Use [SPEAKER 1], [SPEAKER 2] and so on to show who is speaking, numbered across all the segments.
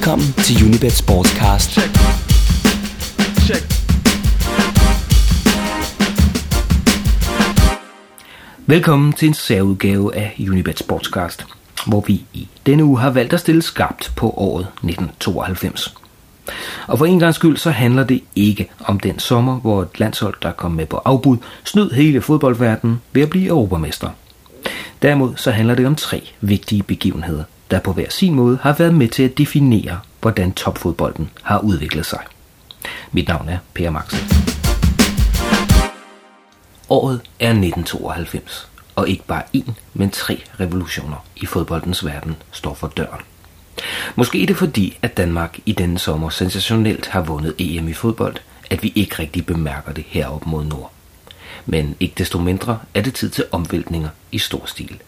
[SPEAKER 1] Velkommen til Unibet Sportscast.
[SPEAKER 2] Check. Check.
[SPEAKER 3] Velkommen til en særudgave af Unibet Sportscast, hvor vi i denne uge har valgt at stille skarpt på året 1992. Og for en gang skyld så handler det ikke om den sommer, hvor et landshold, der kom med på afbud, snød hele fodboldverdenen ved at blive europamester. Derimod så handler det om tre vigtige begivenheder, der på hver sin måde har været med til at definere, hvordan topfodbolden har udviklet sig. Mit navn er Per Max. Året er 1992, og ikke bare én, men tre revolutioner i fodboldens verden står for døren. Måske er det fordi, at Danmark i denne sommer sensationelt har vundet EM i fodbold, at vi ikke rigtig bemærker det heroppe mod nord. Men ikke desto mindre er det tid til omvæltninger i stor stil.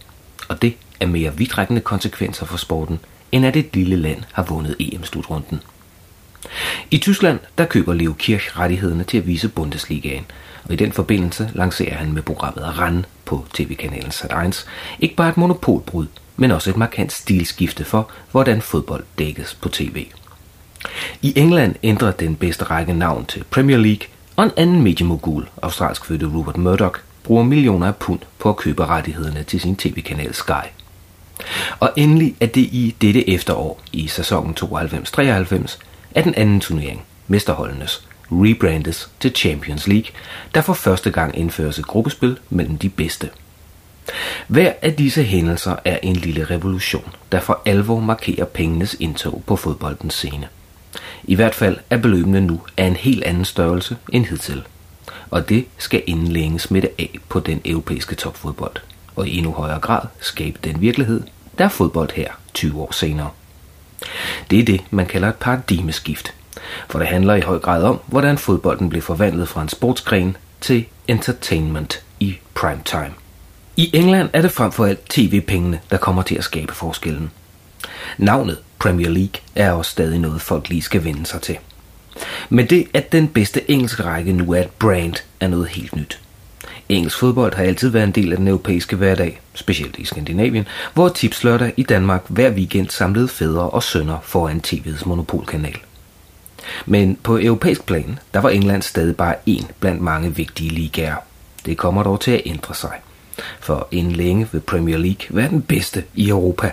[SPEAKER 3] Og det er mere vidtrækkende konsekvenser for sporten, end at et lille land har vundet EM-slutrunden. I Tyskland der køber Leo Kirch rettighederne til at vise Bundesligaen, og i den forbindelse lancerer han med programmet RAN på tv-kanalen Sat1 ikke bare et monopolbrud, men også et markant stilskifte for, hvordan fodbold dækkes på tv. I England ændrer den bedste række navn til Premier League, og en anden mediemogul, australsk fødte Rupert Murdoch, bruger millioner af pund på at købe rettighederne til sin tv-kanal Sky. Og endelig er det i dette efterår, i sæsonen 92-93, at den anden turnering, Mesterholdenes, rebrandes til Champions League, der for første gang indføres et gruppespil mellem de bedste. Hver af disse hændelser er en lille revolution, der for alvor markerer pengenes indtog på fodboldens scene. I hvert fald er beløbene nu af en helt anden størrelse end hidtil. Og det skal inden længe smitte af på den europæiske topfodbold, og i endnu højere grad skabe den virkelighed, der er fodbold her 20 år senere. Det er det, man kalder et paradigmeskift, for det handler i høj grad om, hvordan fodbolden blev forvandlet fra en sportsgren til entertainment i prime time. I England er det frem for alt tv-pengene, der kommer til at skabe forskellen. Navnet Premier League er også stadig noget, folk lige skal vende sig til. Men det, at den bedste engelske række nu er et brand, er noget helt nyt. Engelsk fodbold har altid været en del af den europæiske hverdag, specielt i Skandinavien, hvor tipslørdag i Danmark hver weekend samlede fædre og sønner foran tv's monopolkanal. Men på europæisk plan, der var England stadig bare en blandt mange vigtige ligaer. Det kommer dog til at ændre sig. For inden længe vil Premier League være den bedste i Europa.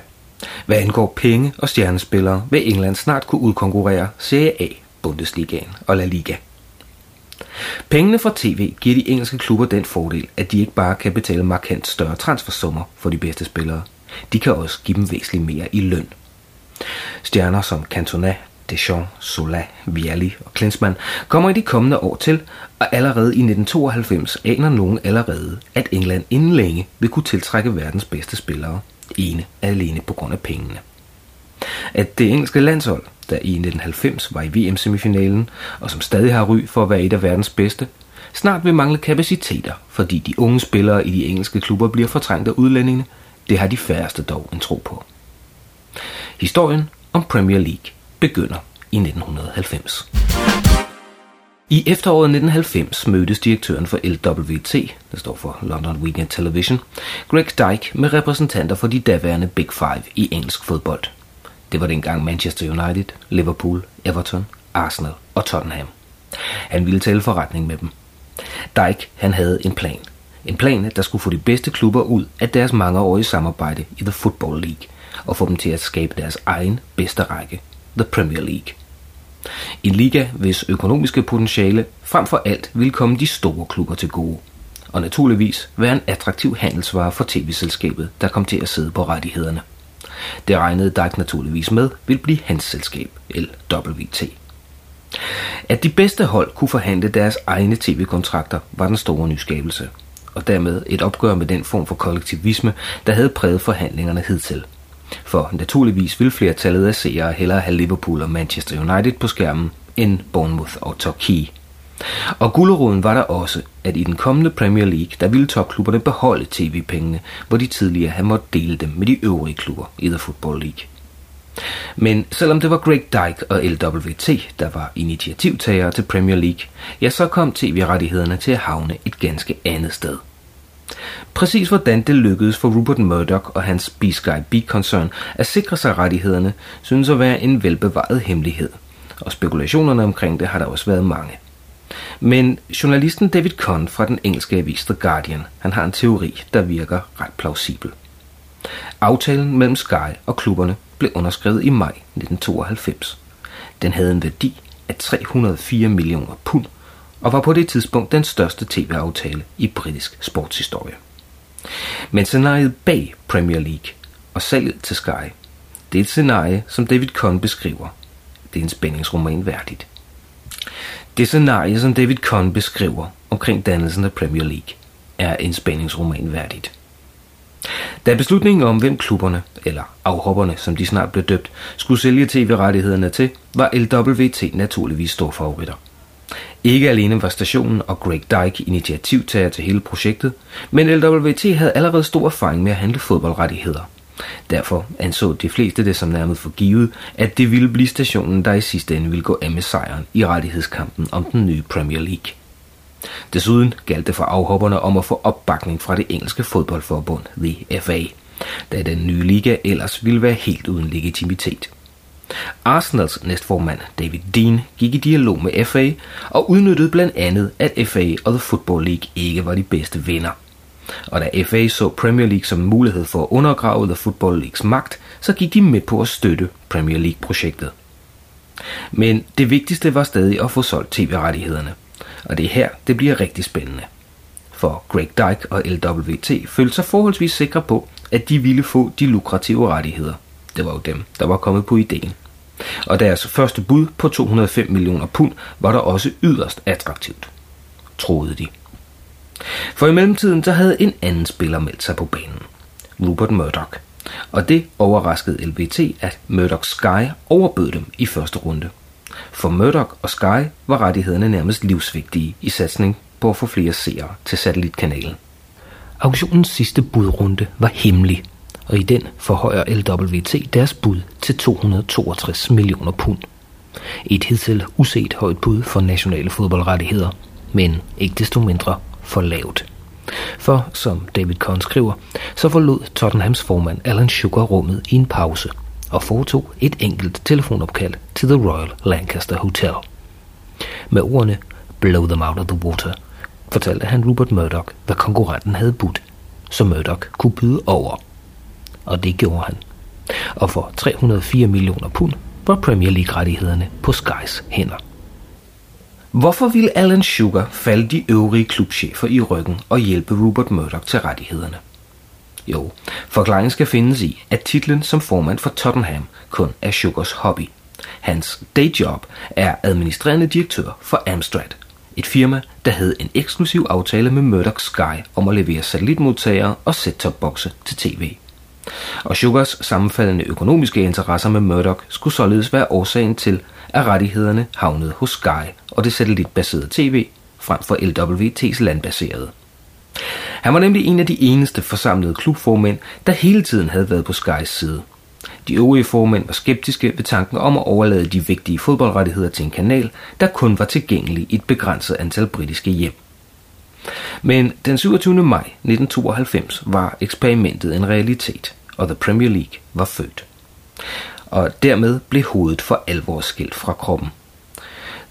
[SPEAKER 3] Hvad angår penge og stjernespillere, vil England snart kunne udkonkurrere Serie A, Bundesligaen og La Liga. Pengene fra tv giver de engelske klubber den fordel, at de ikke bare kan betale markant større transfersummer for de bedste spillere. De kan også give dem væsentligt mere i løn. Stjerner som Cantona, Deschamps, Sola, Vialli og Klinsmann kommer i de kommende år til, og allerede i 1992 aner nogen allerede, at England inden længe vil kunne tiltrække verdens bedste spillere, ene alene på grund af pengene. At det engelske landshold, der i 1990 var i VM-semifinalen, og som stadig har ry for at være et af verdens bedste, snart vil mangle kapaciteter, fordi de unge spillere i de engelske klubber bliver fortrængt af udlændingene, det har de færreste dog en tro på. Historien om Premier League begynder i 1990. I efteråret 1990 mødtes direktøren for LWT, der står for London Weekend Television, Greg Dyke med repræsentanter for de daværende Big Five i engelsk fodbold. Det var dengang Manchester United, Liverpool, Everton, Arsenal og Tottenham. Han ville tale forretning med dem. Dyke han havde en plan. En plan, der skulle få de bedste klubber ud af deres mangeårige samarbejde i The Football League og få dem til at skabe deres egen bedste række, The Premier League. En liga, hvis økonomiske potentiale frem for alt ville komme de store klubber til gode, og naturligvis være en attraktiv handelsvare for tv-selskabet, der kom til at sidde på rettighederne. Det regnede Dyke naturligvis med, vil blive hans selskab, LWT. At de bedste hold kunne forhandle deres egne tv-kontrakter var den store nyskabelse, og dermed et opgør med den form for kollektivisme, der havde præget forhandlingerne hidtil – for naturligvis vil flertallet af seere hellere have Liverpool og Manchester United på skærmen end Bournemouth og Torquay. Og gulderoden var der også, at i den kommende Premier League, der ville topklubberne beholde tv-pengene, hvor de tidligere havde måttet dele dem med de øvrige klubber i The Football League. Men selvom det var Greg Dyke og LWT, der var initiativtagere til Premier League, ja, så kom tv-rettighederne til at havne et ganske andet sted. Præcis hvordan det lykkedes for Rupert Murdoch og hans B-Sky B-koncern at sikre sig rettighederne, synes at være en velbevaret hemmelighed. Og spekulationerne omkring det har der også været mange. Men journalisten David Conn fra den engelske avis The Guardian, han har en teori, der virker ret plausibel. Aftalen mellem Sky og klubberne blev underskrevet i maj 1992. Den havde en værdi af 304 millioner pund og var på det tidspunkt den største tv-aftale i britisk sportshistorie. Men scenariet bag Premier League og salget til Sky, det er et scenarie, som David Conn beskriver. Det er en spændingsroman værdigt. Det scenarie, som David Kahn beskriver omkring dannelsen af Premier League, er en spændingsroman værdigt. Da beslutningen om, hvem klubberne, eller afhopperne, som de snart blev døbt, skulle sælge tv-rettighederne til, var LWT naturligvis store favoritter. Ikke alene var stationen og Greg Dyke initiativtager til hele projektet, men LWT havde allerede stor erfaring med at handle fodboldrettigheder. Derfor anså de fleste det som nærmest for givet, at det ville blive stationen, der i sidste ende ville gå af med sejren i rettighedskampen om den nye Premier League. Desuden galt det for afhopperne om at få opbakning fra det engelske fodboldforbund, The FA, da den nye liga ellers ville være helt uden legitimitet. Arsenals næstformand David Dean gik i dialog med FA og udnyttede blandt andet, at FA og The Football League ikke var de bedste venner. Og da FA så Premier League som en mulighed for at undergrave The Football Leagues magt, så gik de med på at støtte Premier League-projektet. Men det vigtigste var stadig at få solgt tv-rettighederne. Og det er her, det bliver rigtig spændende. For Greg Dyke og LWT følte sig forholdsvis sikre på, at de ville få de lukrative rettigheder. Det var jo dem, der var kommet på ideen. Og deres første bud på 205 millioner pund var der også yderst attraktivt, troede de. For i mellemtiden så havde en anden spiller meldt sig på banen. Rupert Murdoch. Og det overraskede LBT, at Murdoch Sky overbød dem i første runde. For Murdoch og Sky var rettighederne nærmest livsvigtige i satsning på at få flere seere til satellitkanalen. Auktionens sidste budrunde var hemmelig, og i den forhøjer LWT deres bud til 262 millioner pund. Et hidtil uset højt bud for nationale fodboldrettigheder, men ikke desto mindre for lavt. For, som David Conn skriver, så forlod Tottenhams formand Alan Sugar rummet i en pause og foretog et enkelt telefonopkald til The Royal Lancaster Hotel. Med ordene Blow them out of the water, fortalte han Rupert Murdoch, hvad konkurrenten havde budt, så Murdoch kunne byde over. Og det gjorde han. Og for 304 millioner pund var Premier League-rettighederne på Skys hænder. Hvorfor ville Alan Sugar falde de øvrige klubchefer i ryggen og hjælpe Rupert Murdoch til rettighederne? Jo, forklaringen skal findes i, at titlen som formand for Tottenham kun er Sugars hobby. Hans dayjob er administrerende direktør for Amstrad, et firma, der havde en eksklusiv aftale med Murdoch Sky om at levere satellitmodtagere og set-top-bokse til tv. Og Sugars sammenfaldende økonomiske interesser med Murdoch skulle således være årsagen til, at rettighederne havnede hos Sky og det satellitbaserede tv frem for LWT's landbaserede. Han var nemlig en af de eneste forsamlede klubformænd, der hele tiden havde været på Skys side. De øvrige formænd var skeptiske ved tanken om at overlade de vigtige fodboldrettigheder til en kanal, der kun var tilgængelig i et begrænset antal britiske hjem. Men den 27. maj 1992 var eksperimentet en realitet, og The Premier League var født. Og dermed blev hovedet for alvor skilt fra kroppen.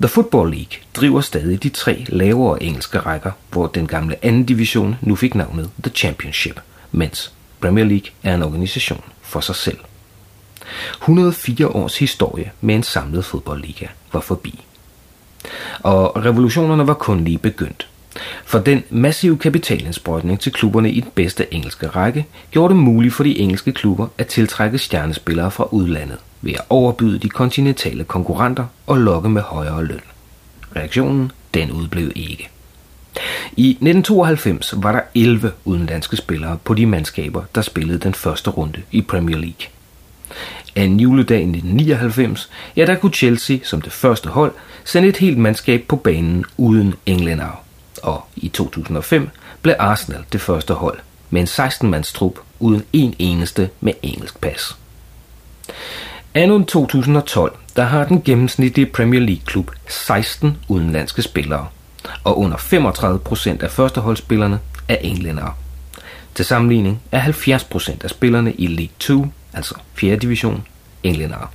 [SPEAKER 3] The Football League driver stadig de tre lavere engelske rækker, hvor den gamle anden division nu fik navnet The Championship, mens Premier League er en organisation for sig selv. 104 års historie med en samlet fodboldliga var forbi. Og revolutionerne var kun lige begyndt. For den massive kapitalindsprøjtning til klubberne i den bedste engelske række gjorde det muligt for de engelske klubber at tiltrække stjernespillere fra udlandet ved at overbyde de kontinentale konkurrenter og lokke med højere løn. Reaktionen, den udblev ikke. I 1992 var der 11 udenlandske spillere på de mandskaber, der spillede den første runde i Premier League. En juledag i 1999, ja der kunne Chelsea som det første hold sende et helt mandskab på banen uden englænder. Og i 2005 blev Arsenal det første hold med en 16-mands trup uden en eneste med engelsk pas. Anno 2012, der har den gennemsnitlige Premier League-klub 16 udenlandske spillere, og under 35 procent af førsteholdsspillerne er englændere. Til sammenligning er 70% af spillerne i League 2, altså 4. division, englændere.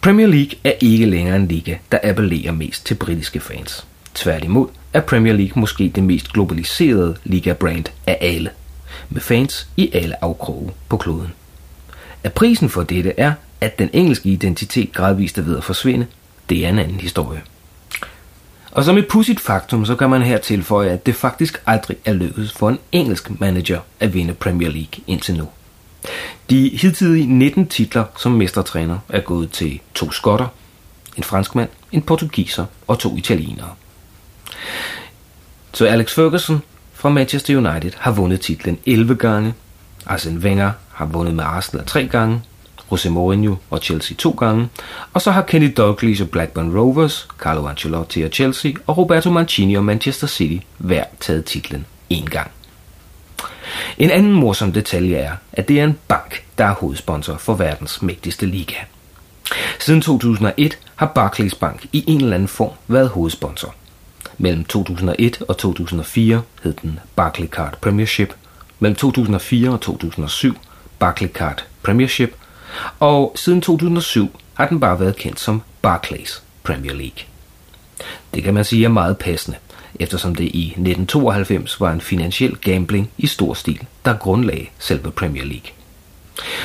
[SPEAKER 3] Premier League er ikke længere en liga, der appellerer mest til britiske fans. Tværtimod er Premier League måske det mest globaliserede liga-brand af alle, med fans i alle afkroge på kloden. At prisen for dette er, at den engelske identitet gradvist er ved at forsvinde, det er en anden historie. Og som et pudsigt faktum, så kan man her tilføje, at det faktisk aldrig er lykkedes for en engelsk manager at vinde Premier League indtil nu. De hidtidige 19 titler som mestertræner er gået til to skotter, en franskmand, en portugiser og to italienere. Så Alex Ferguson fra Manchester United har vundet titlen 11 gange, Arsene Wenger har vundet med Arsenal tre gange, Jose Mourinho og Chelsea to gange, og så har Kenny Dalglish og Blackburn Rovers, Carlo Ancelotti og Chelsea og Roberto Mancini og Manchester City hver taget titlen én gang. En anden morsom detalje er, at det er en bank, der er hovedsponsor for verdens mægtigste liga. Siden 2001 har Barclays Bank i en eller anden form været hovedsponsor. Mellem 2001 og 2004 hed den Barclaycard Premiership. Mellem 2004 og 2007 Barclaycard Premiership. Og siden 2007 har den bare været kendt som Barclays Premier League. Det kan man sige er meget passende, eftersom det i 1992 var en finansiel gambling i stor stil, der grundlagde selve Premier League.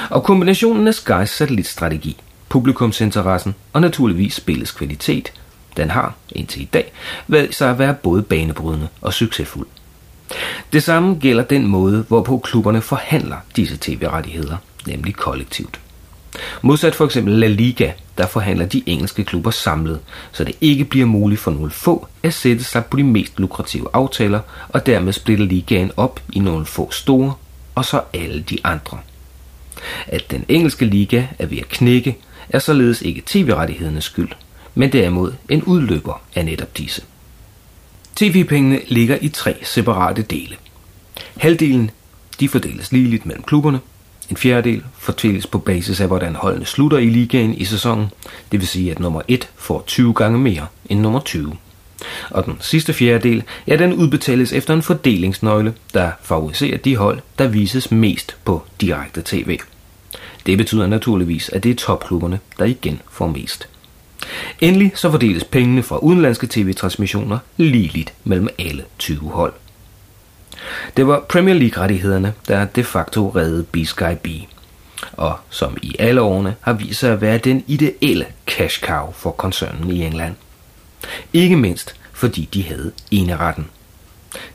[SPEAKER 3] Og kombinationen af Sky's satellitstrategi, publikumsinteressen og naturligvis spillets kvalitet, den har indtil i dag været sig at være både banebrydende og succesfuld. Det samme gælder den måde, hvorpå klubberne forhandler disse tv-rettigheder, nemlig kollektivt. Modsat for eksempel La Liga, der forhandler de engelske klubber samlet, så det ikke bliver muligt for nogle få at sætte sig på de mest lukrative aftaler, og dermed splitte ligaen op i nogle få store, og så alle de andre. At den engelske liga er ved at knække, er således ikke tv-rettighedernes skyld, men derimod en udløber af netop disse. TV-pengene ligger i tre separate dele. Halvdelen de fordeles ligeligt mellem klubberne, en fjerdedel fordeles på basis af, hvordan holdene slutter i ligaen i sæsonen, det vil sige, at nummer 1 får 20 gange mere end nummer 20. Og den sidste fjerdedel, ja, den udbetales efter en fordelingsnøgle, der favoriserer de hold, der vises mest på direkte tv. Det betyder naturligvis, at det er topklubberne, der igen får mest. Endelig så fordeles pengene fra udenlandske tv-transmissioner ligeligt mellem alle 20 hold. Det var Premier League-rettighederne, der de facto reddede B-Sky B, og som i alle årene har vist sig at være den ideelle cash cow for koncernen i England. Ikke mindst fordi de havde eneretten.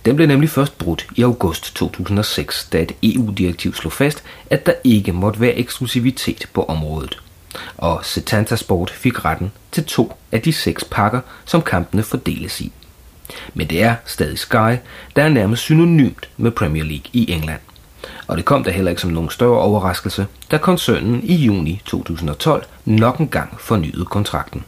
[SPEAKER 3] Den blev nemlig først brudt i august 2006, da et EU-direktiv slog fast, at der ikke måtte være eksklusivitet på området. Og Setanta Sport fik retten til to af de seks pakker, som kampene fordeles i. Men det er stadig Sky, der er nærmest synonymt med Premier League i England. Og det kom da heller ikke som nogen større overraskelse, da koncernen i juni 2012 nok en gang fornyede kontrakten.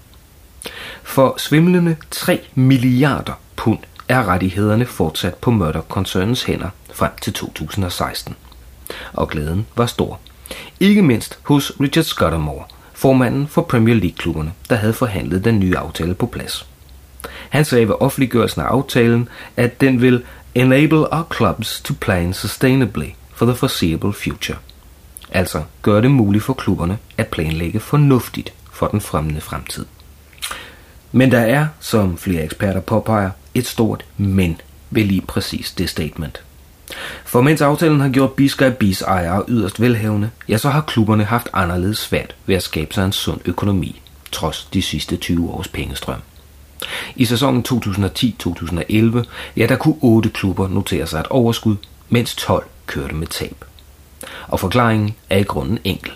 [SPEAKER 3] For svimlende 3 milliarder pund er rettighederne fortsat på Murdoch-koncernens hænder frem til 2016. Og glæden var stor. Ikke mindst hos Richard Scudamore, formanden for Premier League-klubberne, der havde forhandlet den nye aftale på plads. Han sagde ved offentliggørelsen af aftalen, at den vil enable our clubs to plan sustainably for the foreseeable future. Altså gøre det muligt for klubberne at planlægge fornuftigt for den fremmede fremtid. Men der er, som flere eksperter påpeger, et stort men ved lige præcis det statement. For mens aftalen har gjort Biscay Bis ejere yderst velhavende, ja, så har klubberne haft anderledes svært ved at skabe sig en sund økonomi, trods de sidste 20 års pengestrøm. I sæsonen 2010-2011, ja, der kunne 8 klubber notere sig et overskud, mens 12 kørte med tab. Og forklaringen er i grunden enkel.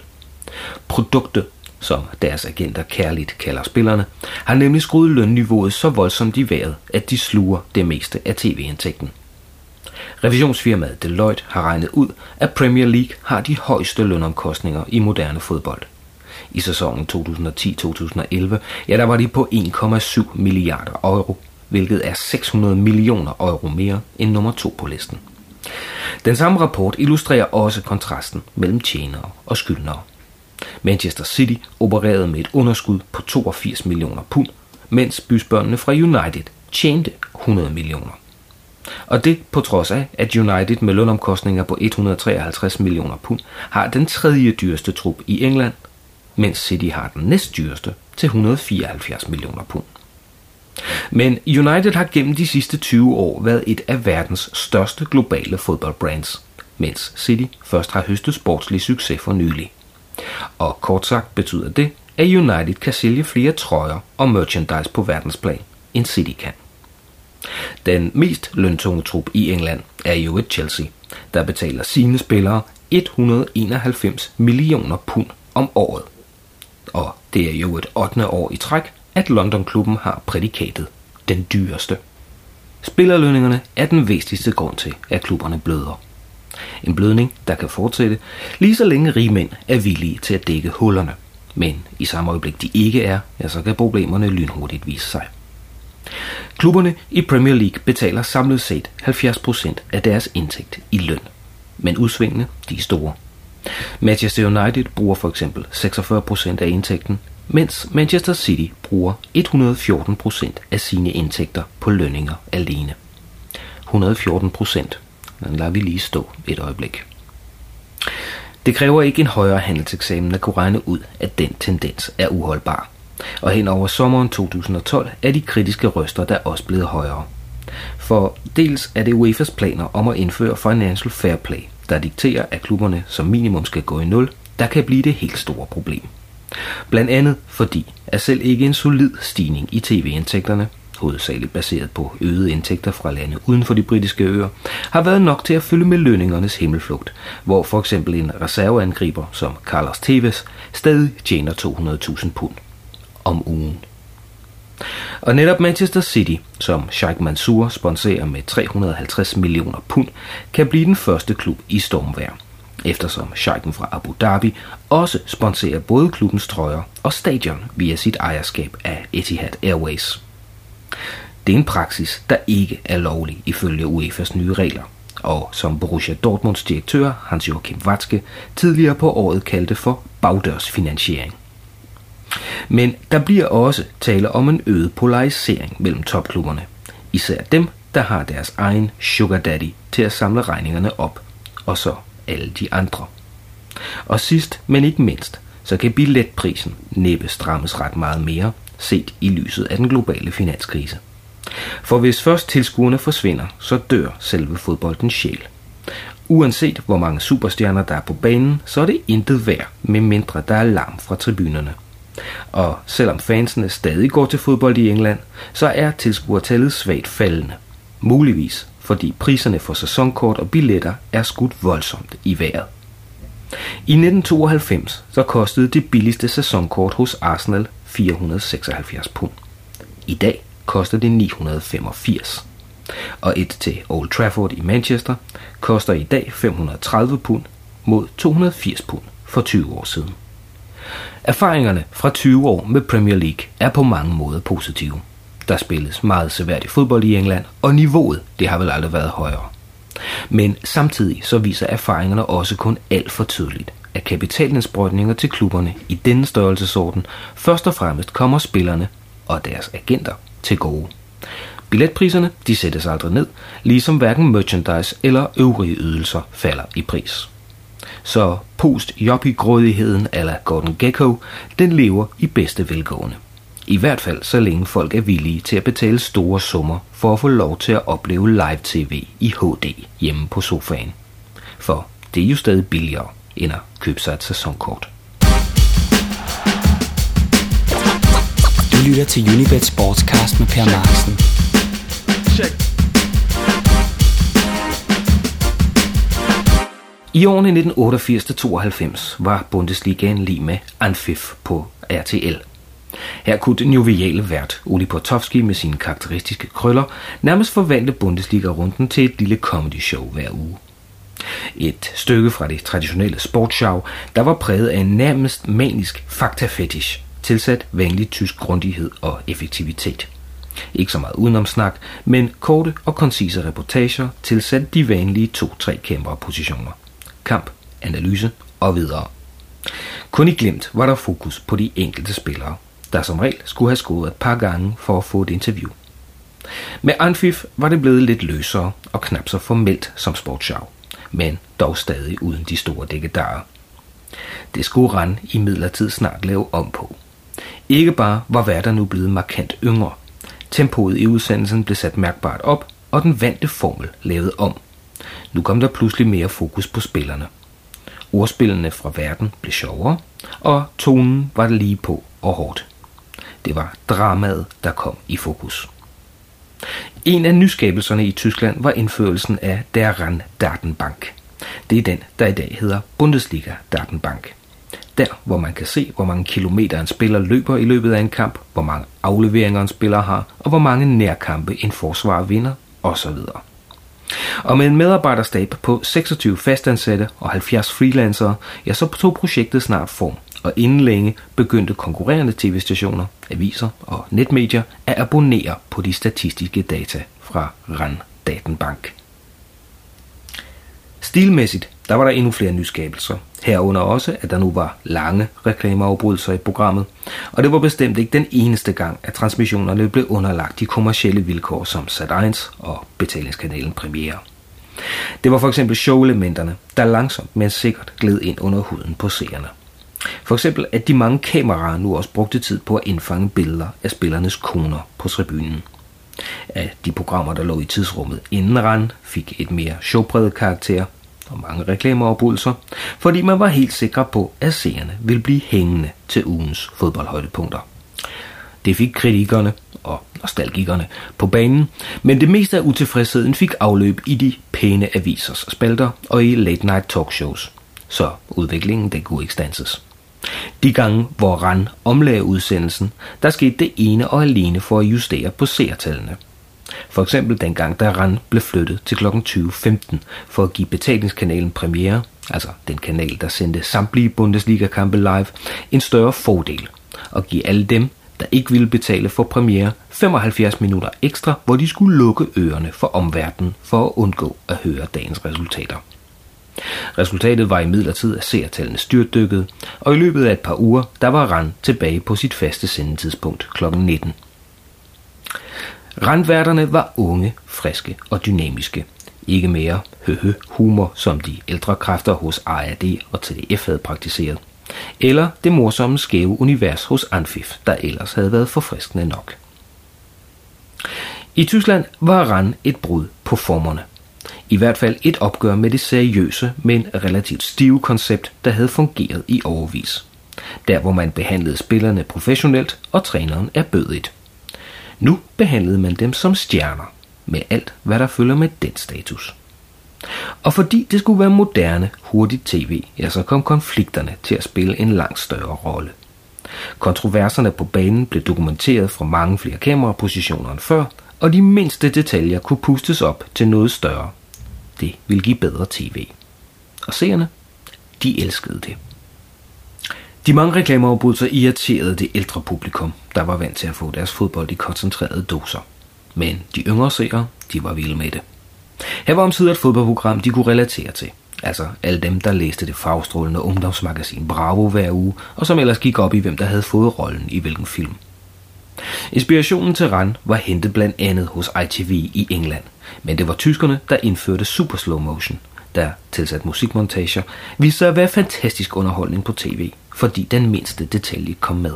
[SPEAKER 3] Produktet, som deres agenter kærligt kalder spillerne, har nemlig skruet lønniveauet så voldsomt i vejret, at de sluger det meste af tv-indtægten. Revisionsfirmaet Deloitte har regnet ud, at Premier League har de højeste lønomkostninger i moderne fodbold – i sæsonen 2010-2011, ja, der var de på 1,7 milliarder euro, hvilket er 600 millioner euro mere end nummer to på listen. Den samme rapport illustrerer også kontrasten mellem tjenere og skyldnere. Manchester City opererede med et underskud på 82 millioner pund, mens bysbørnene fra United tjente 100 millioner. Og det på trods af, at United med lønomkostninger på 153 millioner pund har den tredje dyreste trup i England, mens City har den næst dyreste til 174 millioner pund. Men United har gennem de sidste 20 år været et af verdens største globale fodboldbrands, mens City først har høstet sportslig succes for nylig. Og kort sagt betyder det, at United kan sælge flere trøjer og merchandise på verdensplan, end City kan. Den mest løntunge trup i England er jo et Chelsea, der betaler sine spillere 191 millioner pund om året. Og det er jo et 8. år i træk, at London-klubben har prædikatet den dyreste. Spillerlønningerne er den væsentligste grund til, at klubberne bløder. En blødning, der kan fortsætte, lige så længe rige mænd er villige til at dække hullerne. Men i samme øjeblik de ikke er, ja, så kan problemerne lynhurtigt vise sig. Klubberne i Premier League betaler samlet set 70% af deres indtægt i løn. Men udsvingene, de er store. Manchester United bruger for eksempel 46% af indtægten, mens Manchester City bruger 114% af sine indtægter på lønninger alene. 114%. Den lader vi lige stå et øjeblik. Det kræver ikke en højere handelseksamen at kunne regne ud, at den tendens er uholdbar. Og hen over sommeren 2012 er de kritiske røster der også blevet højere. For dels er det UEFA's planer om at indføre Financial Fair Play, der dikterer, at klubberne som minimum skal gå i nul, der kan blive det helt store problem. Blandt andet fordi, at selv ikke en solid stigning i tv-indtægterne, hovedsageligt baseret på øgede indtægter fra lande uden for de britiske øer, har været nok til at følge med lønningernes himmelflugt, hvor for eksempel en reserveangriber som Carlos Tevez stadig tjener 200.000 pund om ugen. Og netop Manchester City, som Sheikh Mansour sponsorer med 350 millioner pund, kan blive den første klub i stormvær, eftersom Sheikhen fra Abu Dhabi også sponsorer både klubbens trøjer og stadion via sit ejerskab af Etihad Airways. Det er en praksis, der ikke er lovlig ifølge UEFA's nye regler, og som Borussia Dortmunds direktør Hans-Joachim Watzke tidligere på året kaldte for bagdørsfinansiering. Men der bliver også tale om en øget polarisering mellem topklubberne. Især dem, der har deres egen sugar daddy til at samle regningerne op, og så alle de andre. Og sidst, men ikke mindst, så kan billetprisen næppe strammes ret meget mere, set i lyset af den globale finanskrise. For hvis først tilskuerne forsvinder, så dør selve fodboldens sjæl. Uanset hvor mange superstjerner der er på banen, så er det intet værd, med mindre der er larm fra tribunerne. Og selvom fansene stadig går til fodbold i England, så er tilskuertallet svagt faldende. Muligvis fordi priserne for sæsonkort og billetter er skudt voldsomt i vejret. I 1992 så kostede det billigste sæsonkort hos Arsenal 476 pund. I dag koster det 985. Og et til Old Trafford i Manchester koster i dag 530 pund mod 280 pund for 20 år siden. Erfaringerne fra 20 år med Premier League er på mange måder positive. Der spilles meget seværdig fodbold i England, og niveauet det har vel aldrig været højere. Men samtidig så viser erfaringerne også kun alt for tydeligt, at kapitalindsprøjtninger til klubberne i denne størrelsesorden først og fremmest kommer spillerne og deres agenter til gode. Billetpriserne de sættes aldrig ned, ligesom hverken merchandise eller øvrige ydelser falder i pris. Så post grådigheden eller Gordon Gecko, den lever i bedste velgående. I hvert fald så længe folk er villige til at betale store summer for at få lov til at opleve live-tv i HD hjemme på sofaen. For det er jo stadig billigere end at købe sig et sæsonkort.
[SPEAKER 1] Du lytter til Unibet Sportscast med Per Marksen.
[SPEAKER 3] I årene 1988-92 var Bundesligaen lige med Anfif på RTL. Her kunne den joviale vært Uli Potowski med sine karakteristiske krøller nærmest forvandle Bundesliga-runden til et lille comedy show hver uge. Et stykke fra det traditionelle sportsshow, der var præget af en nærmest manisk faktafetish, tilsat vanlig tysk grundighed og effektivitet. Ikke så meget udenomsnak, men korte og koncise reportager tilsat de vanlige to-tre kæmperpositioner kamp, analyse og videre. Kun i glemt var der fokus på de enkelte spillere, der som regel skulle have skåret et par gange for at få et interview. Med Anfif var det blevet lidt løsere og knap så formelt som sportsjav, men dog stadig uden de store dækkedarer. Det skulle Rand i midlertid snart lave om på. Ikke bare var værter nu blevet markant yngre. Tempoet i udsendelsen blev sat mærkbart op, og den vante formel lavet om. Nu kom der pludselig mere fokus på spillerne. Ordspillene fra verden blev sjovere, og tonen var lige på og hårdt. Det var dramaet, der kom i fokus. En af nyskabelserne i Tyskland var indførelsen af der Ran Datenbank. Det er den, der i dag hedder Bundesliga Datenbank. Der, hvor man kan se, hvor mange kilometer en spiller løber i løbet af en kamp, hvor mange afleveringer en spiller har, og hvor mange nærkampe en forsvar vinder, osv. Og med en medarbejderstab på 26 fastansatte og 70 freelancere, ja, så tog projektet snart form, og inden længe begyndte konkurrerende tv-stationer, aviser og netmedier at abonnere på de statistiske data fra RAN Datenbank. Stilmæssigt, der var der endnu flere nyskabelser. Herunder også, at der nu var lange reklameafbrydelser i programmet. Og det var bestemt ikke den eneste gang, at transmissionerne blev underlagt de kommercielle vilkår som Sat1 og betalingskanalen Premiere. Det var for eksempel showelementerne, der langsomt men sikkert gled ind under huden på seerne. For eksempel, at de mange kameraer nu også brugte tid på at indfange billeder af spillernes koner på tribunen. At de programmer, der lå i tidsrummet inden Rand, fik et mere showpræget karakter og mange reklameafbrydelser, fordi man var helt sikker på, at seerne ville blive hængende til ugens fodboldhøjdepunkter. Det fik kritikerne og nostalgikerne på banen, men det meste af utilfredsheden fik afløb i de pæne avisers spalter og i late night talkshows. Så udviklingen den kunne ikke stanses. De gange, hvor Ran omlagde udsendelsen, der skete det ene og alene for at justere på seertallene. For eksempel dengang, da Ran blev flyttet til kl. 20.15 for at give betalingskanalen Premiere, altså den kanal, der sendte samtlige Bundesliga-kampe live, en større fordel og give alle dem, der ikke ville betale for premiere 75 minutter ekstra, hvor de skulle lukke ørerne for omverdenen for at undgå at høre dagens resultater. Resultatet var i midlertid, at seertallene styrtdykkede, og i løbet af et par uger, der var Rand tilbage på sit faste sendetidspunkt kl. 19. Randværterne var unge, friske og dynamiske. Ikke mere høhø humor, som de ældre kræfter hos ARD og TDF havde praktiseret. Eller det morsomme skæve univers hos Anfif, der ellers havde været forfriskende nok. I Tyskland var Rand et brud på formerne. I hvert fald et opgør med det seriøse, men relativt stive koncept, der havde fungeret i overvis. Der hvor man behandlede spillerne professionelt, og træneren er bødigt. Nu behandlede man dem som stjerner, med alt hvad der følger med den status. Og fordi det skulle være moderne, hurtigt tv, ja, så kom konflikterne til at spille en langt større rolle. Kontroverserne på banen blev dokumenteret fra mange flere kamerapositioner end før, og de mindste detaljer kunne pustes op til noget større. Det ville give bedre tv. Og seerne, de elskede det. De mange reklameafbrydelser irriterede det ældre publikum, der var vant til at få deres fodbold i koncentrerede doser. Men de yngre seere, de var vilde med det. Her var omsider et fodboldprogram, de kunne relatere til. Altså alle dem, der læste det farvestrålende ungdomsmagasin Bravo hver uge, og som ellers gik op i, hvem der havde fået rollen i hvilken film. Inspirationen til Rand var hentet blandt andet hos ITV i England, men det var tyskerne, der indførte super slow motion, der tilsat musikmontager, viste sig at være fantastisk underholdning på tv, fordi den mindste detalje kom med.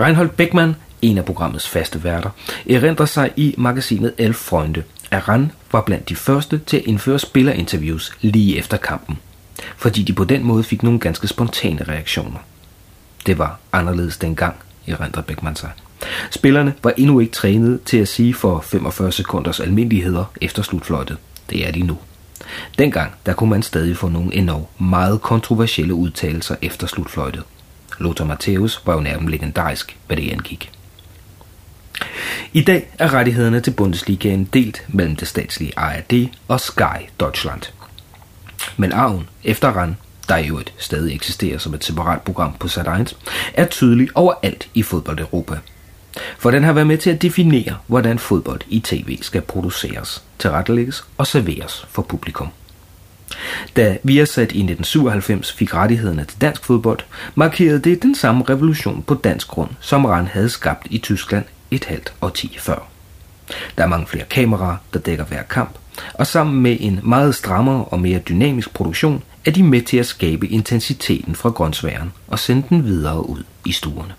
[SPEAKER 3] Reinhold Beckmann, en af programmets faste værter, erindrer sig i magasinet Elf Freunde, at Rand var blandt de første til at indføre spillerinterviews lige efter kampen, fordi de på den måde fik nogle ganske spontane reaktioner. Det var anderledes dengang, erindrer Beckmann sig. Spillerne var endnu ikke trænet til at sige for 45 sekunders almindeligheder efter slutfløjtet. Det er de nu. Dengang der kunne man stadig få nogle endnu meget kontroversielle udtalelser efter slutfløjtet. Lothar Matthäus var jo nærmest legendarisk, hvad det angik. I dag er rettighederne til Bundesligaen delt mellem det statslige ARD og Sky Deutschland. Men arven efter Rand, der i øvrigt stadig eksisterer som et separat program på Sat1, er tydelig overalt i fodbold Europa. For den har været med til at definere, hvordan fodbold i tv skal produceres, tilrettelægges og serveres for publikum. Da Viasat i 1997 fik rettighederne til dansk fodbold, markerede det den samme revolution på dansk grund, som Rand havde skabt i Tyskland et halvt årti før. Der er mange flere kameraer, der dækker hver kamp, og sammen med en meget strammere og mere dynamisk produktion, er de med til at skabe intensiteten fra grøntsværen og sende den videre ud i stuerne.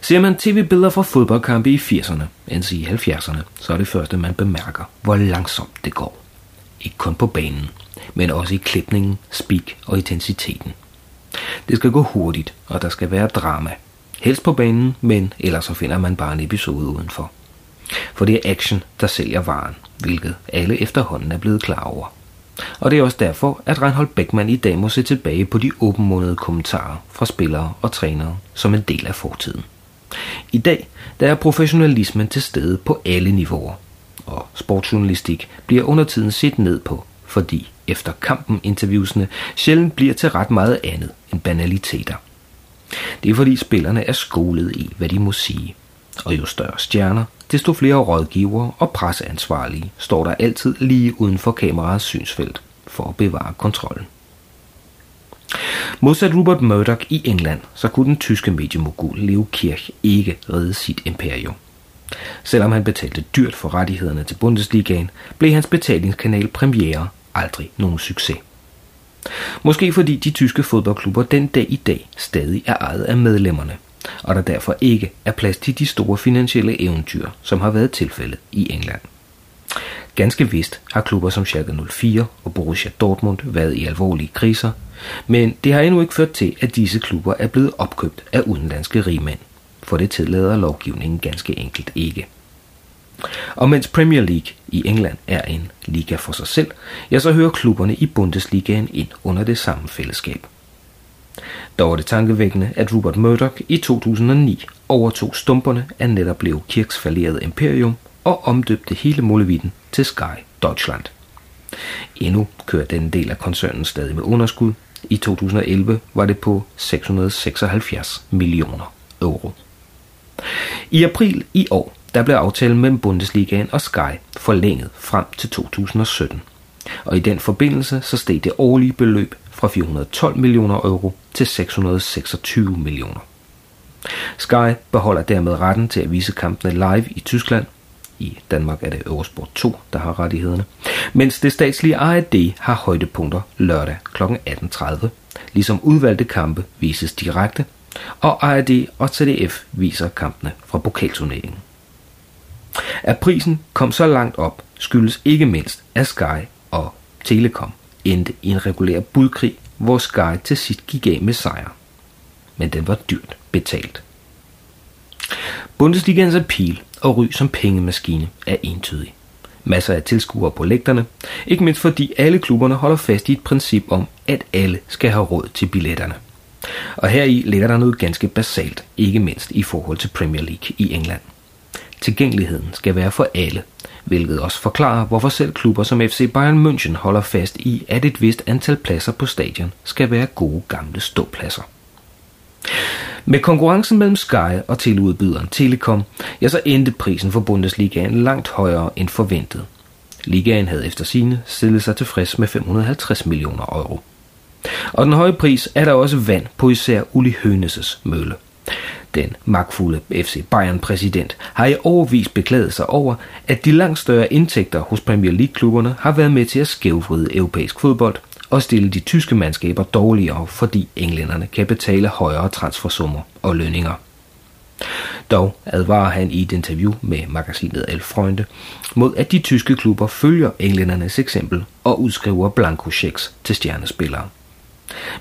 [SPEAKER 3] Ser man tv-billeder fra fodboldkampe i 80'erne, end i 70'erne, så er det første, man bemærker, hvor langsomt det går. Ikke kun på banen, men også i klipningen, speak og intensiteten. Det skal gå hurtigt, og der skal være drama. Helst på banen, men ellers så finder man bare en episode udenfor. For det er action, der sælger varen, hvilket alle efterhånden er blevet klar over. Og det er også derfor, at Reinhold Beckmann i dag må se tilbage på de åbenmundede kommentarer fra spillere og trænere som en del af fortiden. I dag der er professionalismen til stede på alle niveauer, og sportsjournalistik bliver under tiden set ned på, fordi efter kampen interviewsene sjældent bliver til ret meget andet end banaliteter. Det er fordi spillerne er skolet i, hvad de må sige. Og jo større stjerner, desto flere rådgivere og presseansvarlige står der altid lige uden for kameraets synsfelt for at bevare kontrollen. Modsat Rupert Murdoch i England, så kunne den tyske mediemogul Leo Kirch ikke redde sit imperium. Selvom han betalte dyrt for rettighederne til Bundesligaen, blev hans betalingskanal Premiere aldrig nogen succes. Måske fordi de tyske fodboldklubber den dag i dag stadig er ejet af medlemmerne, og der derfor ikke er plads til de store finansielle eventyr, som har været tilfældet i England. Ganske vist har klubber som Schalke 04 og Borussia Dortmund været i alvorlige kriser, men det har endnu ikke ført til, at disse klubber er blevet opkøbt af udenlandske rigmænd, for det tillader lovgivningen ganske enkelt ikke. Og mens Premier League i England er en liga for sig selv, ja, så hører klubberne i Bundesligaen ind under det samme fællesskab. Dog er det tankevækkende, at Rupert Murdoch i 2009 overtog stumperne af netop Leo Kirks falderede imperium og omdøbte hele muligheden til Sky Deutschland. Endnu kører den del af koncernen stadig med underskud. I 2011 var det på 676 millioner euro. I april i år der blev aftalen mellem Bundesligaen og Sky forlænget frem til 2017. Og i den forbindelse så steg det årlige beløb fra 412 millioner euro til 626 millioner. Sky beholder dermed retten til at vise kampene live i Tyskland. I Danmark er det Eurosport 2, der har rettighederne. Mens det statslige ARD har højdepunkter lørdag kl. 18.30, ligesom udvalgte kampe vises direkte, og ARD og TDF viser kampene fra pokalturneringen. At prisen kom så langt op, skyldes ikke mindst, at Sky og Telekom endte i en regulær budkrig, hvor Sky til sidst gik af med sejr. Men den var dyrt betalt. Bundesligaens appeal og ry som pengemaskine er entydig. Masser af tilskuere på lægterne, ikke mindst fordi alle klubberne holder fast i et princip om, at alle skal have råd til billetterne. Og her i ligger der noget ganske basalt, ikke mindst i forhold til Premier League i England. Tilgængeligheden skal være for alle, hvilket også forklarer, hvorfor selv klubber som FC Bayern München holder fast i, at et vist antal pladser på stadion skal være gode gamle ståpladser. Med konkurrencen mellem Sky og teleudbyderen Telekom, ja, så endte prisen for Bundesligaen langt højere end forventet. Ligaen havde efter sine stillet sig tilfreds med 550 millioner euro. Og den høje pris er der også vand på især Uli Hønes' mølle. Den magtfulde FC Bayern-præsident har i overvis beklaget sig over, at de langt større indtægter hos Premier League-klubberne har været med til at skævvride europæisk fodbold og stille de tyske mandskaber dårligere, fordi englænderne kan betale højere transfersummer og lønninger. Dog advarer han i et interview med magasinet Elf Freunde mod, at de tyske klubber følger englændernes eksempel og udskriver blankochecks til stjernespillere.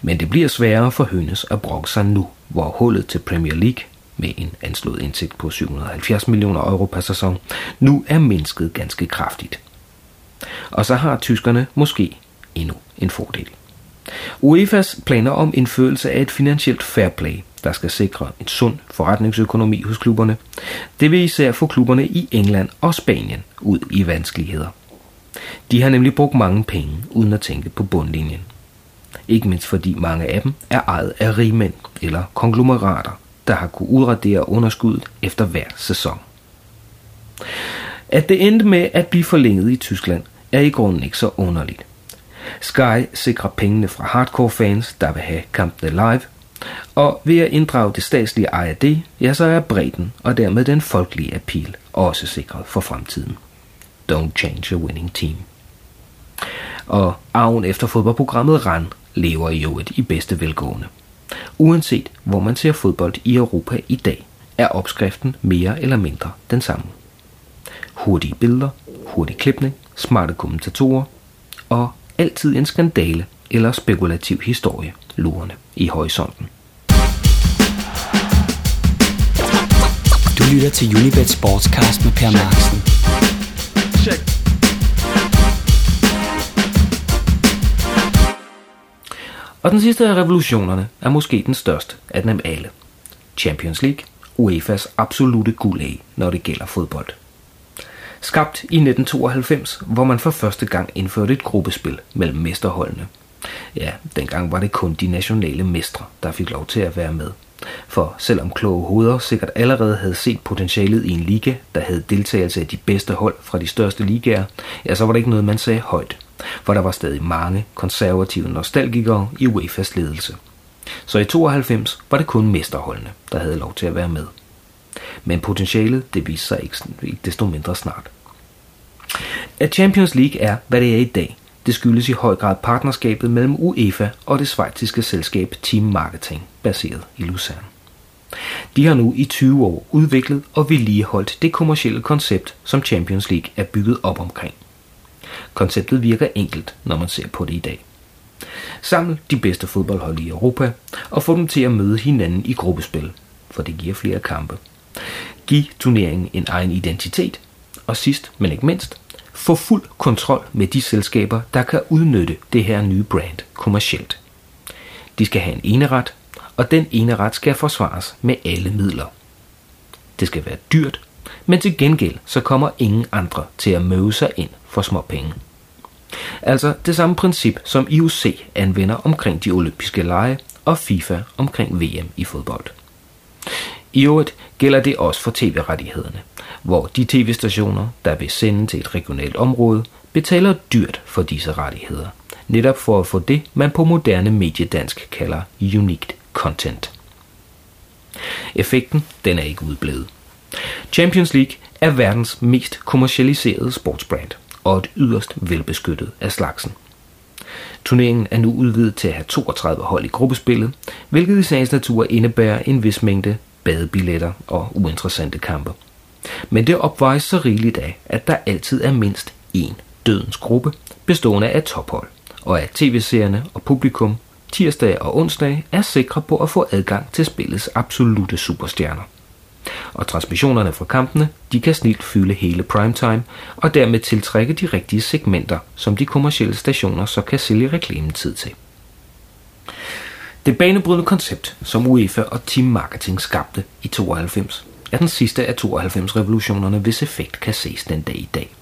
[SPEAKER 3] Men det bliver sværere for Hønes at brokke sig nu, hvor hullet til Premier League med en anslået indtægt på 770 millioner euro per sæson, nu er mindsket ganske kraftigt. Og så har tyskerne måske endnu en fordel. UEFA's planer om indførelse af et finansielt fair play, der skal sikre en sund forretningsøkonomi hos klubberne, det vil især få klubberne i England og Spanien ud i vanskeligheder. De har nemlig brugt mange penge uden at tænke på bundlinjen. Ikke mindst fordi mange af dem er ejet af rigmænd eller konglomerater, der har kunne udradere underskuddet efter hver sæson. At det endte med at blive forlænget i Tyskland, er i grunden ikke så underligt. Sky sikrer pengene fra hardcore fans, der vil have kampene live, og ved at inddrage det statslige ARD, ja, så er bredden og dermed den folkelige appeal også sikret for fremtiden. Don't change a winning team. Og arven efter fodboldprogrammet RAN lever i øvrigt i bedste velgående. Uanset hvor man ser fodbold i Europa i dag, er opskriften mere eller mindre den samme. Hurtige billeder, hurtig klipning, smarte kommentatorer og altid en skandale eller spekulativ historie lurende i horisonten.
[SPEAKER 1] Du lytter til Unibet Sportscast med Per Marksen.
[SPEAKER 2] Check.
[SPEAKER 3] Og den sidste af revolutionerne er måske den største af dem alle. Champions League, UEFA's absolute guldæg, når det gælder fodbold. Skabt i 1992, hvor man for første gang indførte et gruppespil mellem mesterholdene. Ja, dengang var det kun de nationale mestre, der fik lov til at være med. For selvom kloge hoveder sikkert allerede havde set potentialet i en liga, der havde deltagelse af de bedste hold fra de største ligaer, ja, så var det ikke noget, man sagde højt. For der var stadig mange konservative nostalgikere i UEFA's ledelse. Så i 92 var det kun mesterholdene, der havde lov til at være med. Men potentialet, det viste sig ikke, ikke desto mindre snart. At Champions League er, hvad det er i dag, det skyldes i høj grad partnerskabet mellem UEFA og det svejtiske selskab Team Marketing, baseret i Lucerne. De har nu i 20 år udviklet og vedligeholdt det kommercielle koncept, som Champions League er bygget op omkring. Konceptet virker enkelt, når man ser på det i dag. Saml de bedste fodboldhold i Europa og få dem til at møde hinanden i gruppespil, for det giver flere kampe. Giv turneringen en egen identitet, og sidst, men ikke mindst, få fuld kontrol med de selskaber, der kan udnytte det her nye brand kommercielt. De skal have en eneret, og den eneret skal forsvares med alle midler. Det skal være dyrt, men til gengæld så kommer ingen andre til at møde sig ind for små penge. Altså det samme princip, som IOC anvender omkring de olympiske lege og FIFA omkring VM i fodbold. I øvrigt gælder det også for tv-rettighederne, hvor de tv-stationer, der vil sende til et regionalt område, betaler dyrt for disse rettigheder, netop for at få det, man på moderne mediedansk kalder unikt content. Effekten den er ikke udblevet. Champions League er verdens mest kommercialiserede sportsbrand og et yderst velbeskyttet af slagsen. Turneringen er nu udvidet til at have 32 hold i gruppespillet, hvilket i sagens natur indebærer en vis mængde badebilletter og uinteressante kampe. Men det opvejes så rigeligt af, at der altid er mindst én dødens gruppe, bestående af tophold, og at tv-seerne og publikum tirsdag og onsdag er sikre på at få adgang til spillets absolute superstjerner. Og transmissionerne fra kampene, de kan snilt fylde hele primetime, og dermed tiltrække de rigtige segmenter, som de kommercielle stationer så kan sælge reklametid til. Det banebrydende koncept, som UEFA og Team Marketing skabte i 92, er den sidste af 92-revolutionerne, hvis effekt kan ses den dag i dag.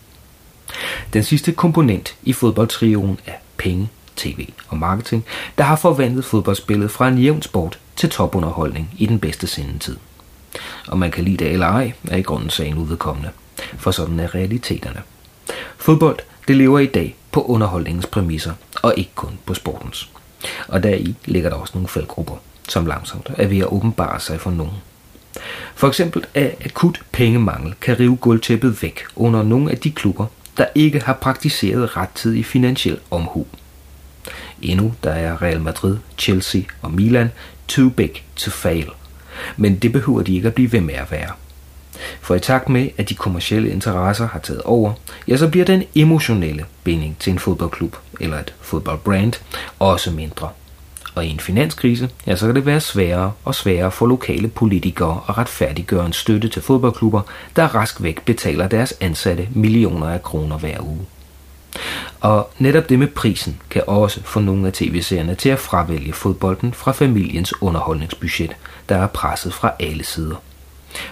[SPEAKER 3] Den sidste komponent i fodboldtrioen er penge, tv og marketing, der har forvandlet fodboldspillet fra en jævn sport til topunderholdning i den bedste sendetid. Og man kan lide det eller ej, er i grunden sagen udvedkommende, for sådan er realiteterne. Fodbold, det lever i dag på underholdningens præmisser, og ikke kun på sportens. Og deri ligger der også nogle faldgrupper, som langsomt er ved at åbenbare sig for nogen. For eksempel at akut pengemangel kan rive gulvtæppet væk under nogle af de klubber, der ikke har praktiseret rettidig finansiel omhu. Endnu der er Real Madrid, Chelsea og Milan too big to fail. Men det behøver de ikke at blive ved med at være. For i takt med, at de kommercielle interesser har taget over, ja, så bliver den emotionelle binding til en fodboldklub eller et fodboldbrand også mindre. Og i en finanskrise, ja, så kan det være sværere og sværere for lokale politikere at retfærdiggøre en støtte til fodboldklubber, der rask væk betaler deres ansatte millioner af kroner hver uge. Og netop det med prisen kan også få nogle af tv-serierne til at fravælge fodbolden fra familiens underholdningsbudget, der er presset fra alle sider.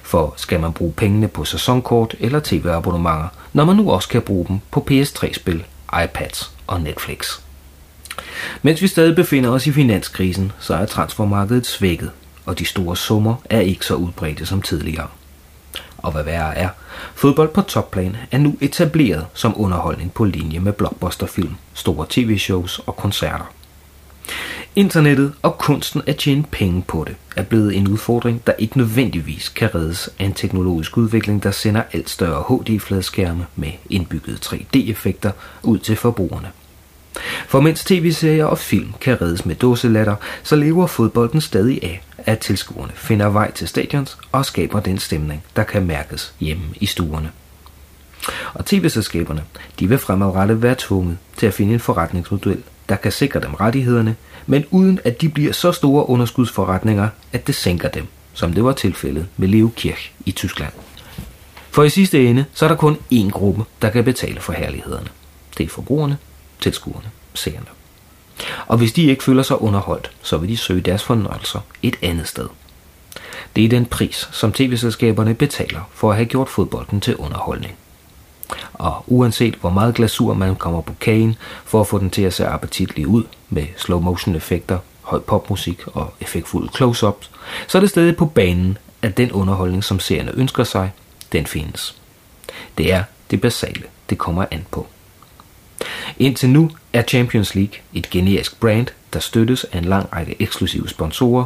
[SPEAKER 3] For skal man bruge pengene på sæsonkort eller tv-abonnementer, når man nu også kan bruge dem på PS3-spil, iPads og Netflix? Mens vi stadig befinder os i finanskrisen, så er transfermarkedet svækket, og de store summer er ikke så udbredte som tidligere. Og hvad værre er, fodbold på topplan er nu etableret som underholdning på linje med blockbusterfilm, store tv-shows og koncerter. Internettet og kunsten at tjene penge på det er blevet en udfordring, der ikke nødvendigvis kan reddes af en teknologisk udvikling, der sender alt større HD-fladskærme med indbyggede 3D-effekter ud til forbrugerne. For mens tv-serier og film kan reddes med dåselatter, så lever fodbolden stadig af, at tilskuerne finder vej til stadions og skaber den stemning, der kan mærkes hjemme i stuerne. Og tv-selskaberne, de vil fremadrettet være tvunget til at finde en forretningsmodel, der kan sikre dem rettighederne, men uden at de bliver så store underskudsforretninger, at det sænker dem, som det var tilfældet med Leo Kirch i Tyskland. For i sidste ende, så er der kun én gruppe, der kan betale for herlighederne. Det er forbrugerne, tilskuerne, seerne. Og hvis de ikke føler sig underholdt, så vil de søge deres fornøjelser et andet sted. Det er den pris, som tv-selskaberne betaler for at have gjort fodbolden til underholdning. Og uanset hvor meget glasur man kommer på kagen for at få den til at se appetitlig ud med slow motion effekter, høj popmusik og effektfulde close-ups, så er det stadig på banen, at den underholdning, som seerne ønsker sig, den findes. Det er det basale, det kommer an på. Indtil nu er Champions League et generisk brand, der støttes af en lang række eksklusive sponsorer,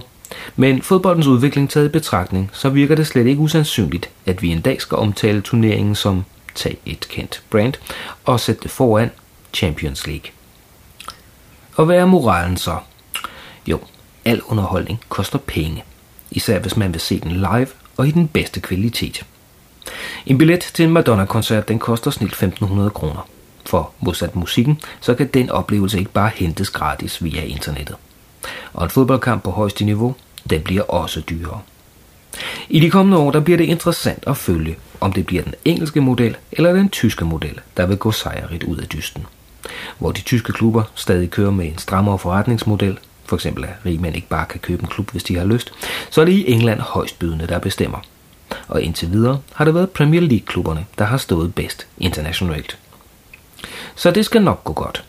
[SPEAKER 3] men fodboldens udvikling taget i betragtning, så virker det slet ikke usandsynligt, at vi en dag skal omtale turneringen som tag et kendt brand og sætte det foran Champions League. Og hvad er moralen så? Jo, al underholdning koster penge, især hvis man vil se den live og i den bedste kvalitet. En billet til en Madonna-koncert den koster snilt 1500 kroner. For modsat musikken, så kan den oplevelse ikke bare hentes gratis via internettet. Og en fodboldkamp på højeste niveau, den bliver også dyrere. I de kommende år der bliver det interessant at følge, om det bliver den engelske model eller den tyske model, der vil gå sejrigt ud af dysten. Hvor de tyske klubber stadig kører med en strammere forretningsmodel, for eksempel at rigmænd ikke bare kan købe en klub, hvis de har lyst, så er det i England højstbydende, der bestemmer. Og indtil videre har det været Premier League-klubberne, der har stået bedst internationalt. Så det skal nok gå godt.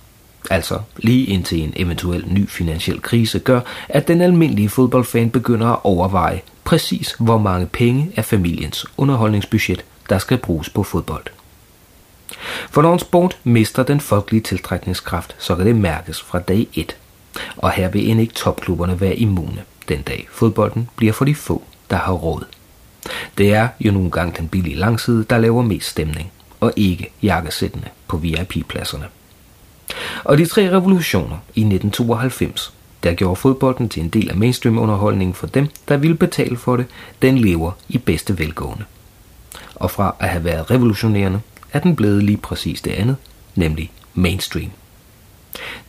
[SPEAKER 3] Altså lige indtil en eventuel ny finansiel krise gør, at den almindelige fodboldfan begynder at overveje præcis hvor mange penge af familiens underholdningsbudget, der skal bruges på fodbold. For når en sport mister den folkelige tiltrækningskraft, så kan det mærkes fra dag 1. Og her vil end ikke topklubberne være immune, den dag fodbolden bliver for de få, der har råd. Det er jo nogle gange den billige langside, der laver mest stemning, og ikke jakkesættene på VIP-pladserne. Og de tre revolutioner i 1992, der gjorde fodbolden til en del af mainstream-underholdningen for dem, der ville betale for det, den lever i bedste velgående. Og fra at have været revolutionerende, er den blevet lige præcis det andet, nemlig mainstream.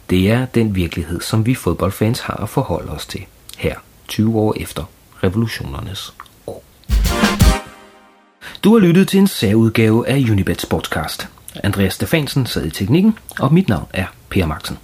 [SPEAKER 3] Det er den virkelighed, som vi fodboldfans har at forholde os til her 20 år efter revolutionernes. Du har lyttet til en særudgave af Unibet Sportscast. Andreas Stefansen sad i teknikken, og mit navn er Per Maxen.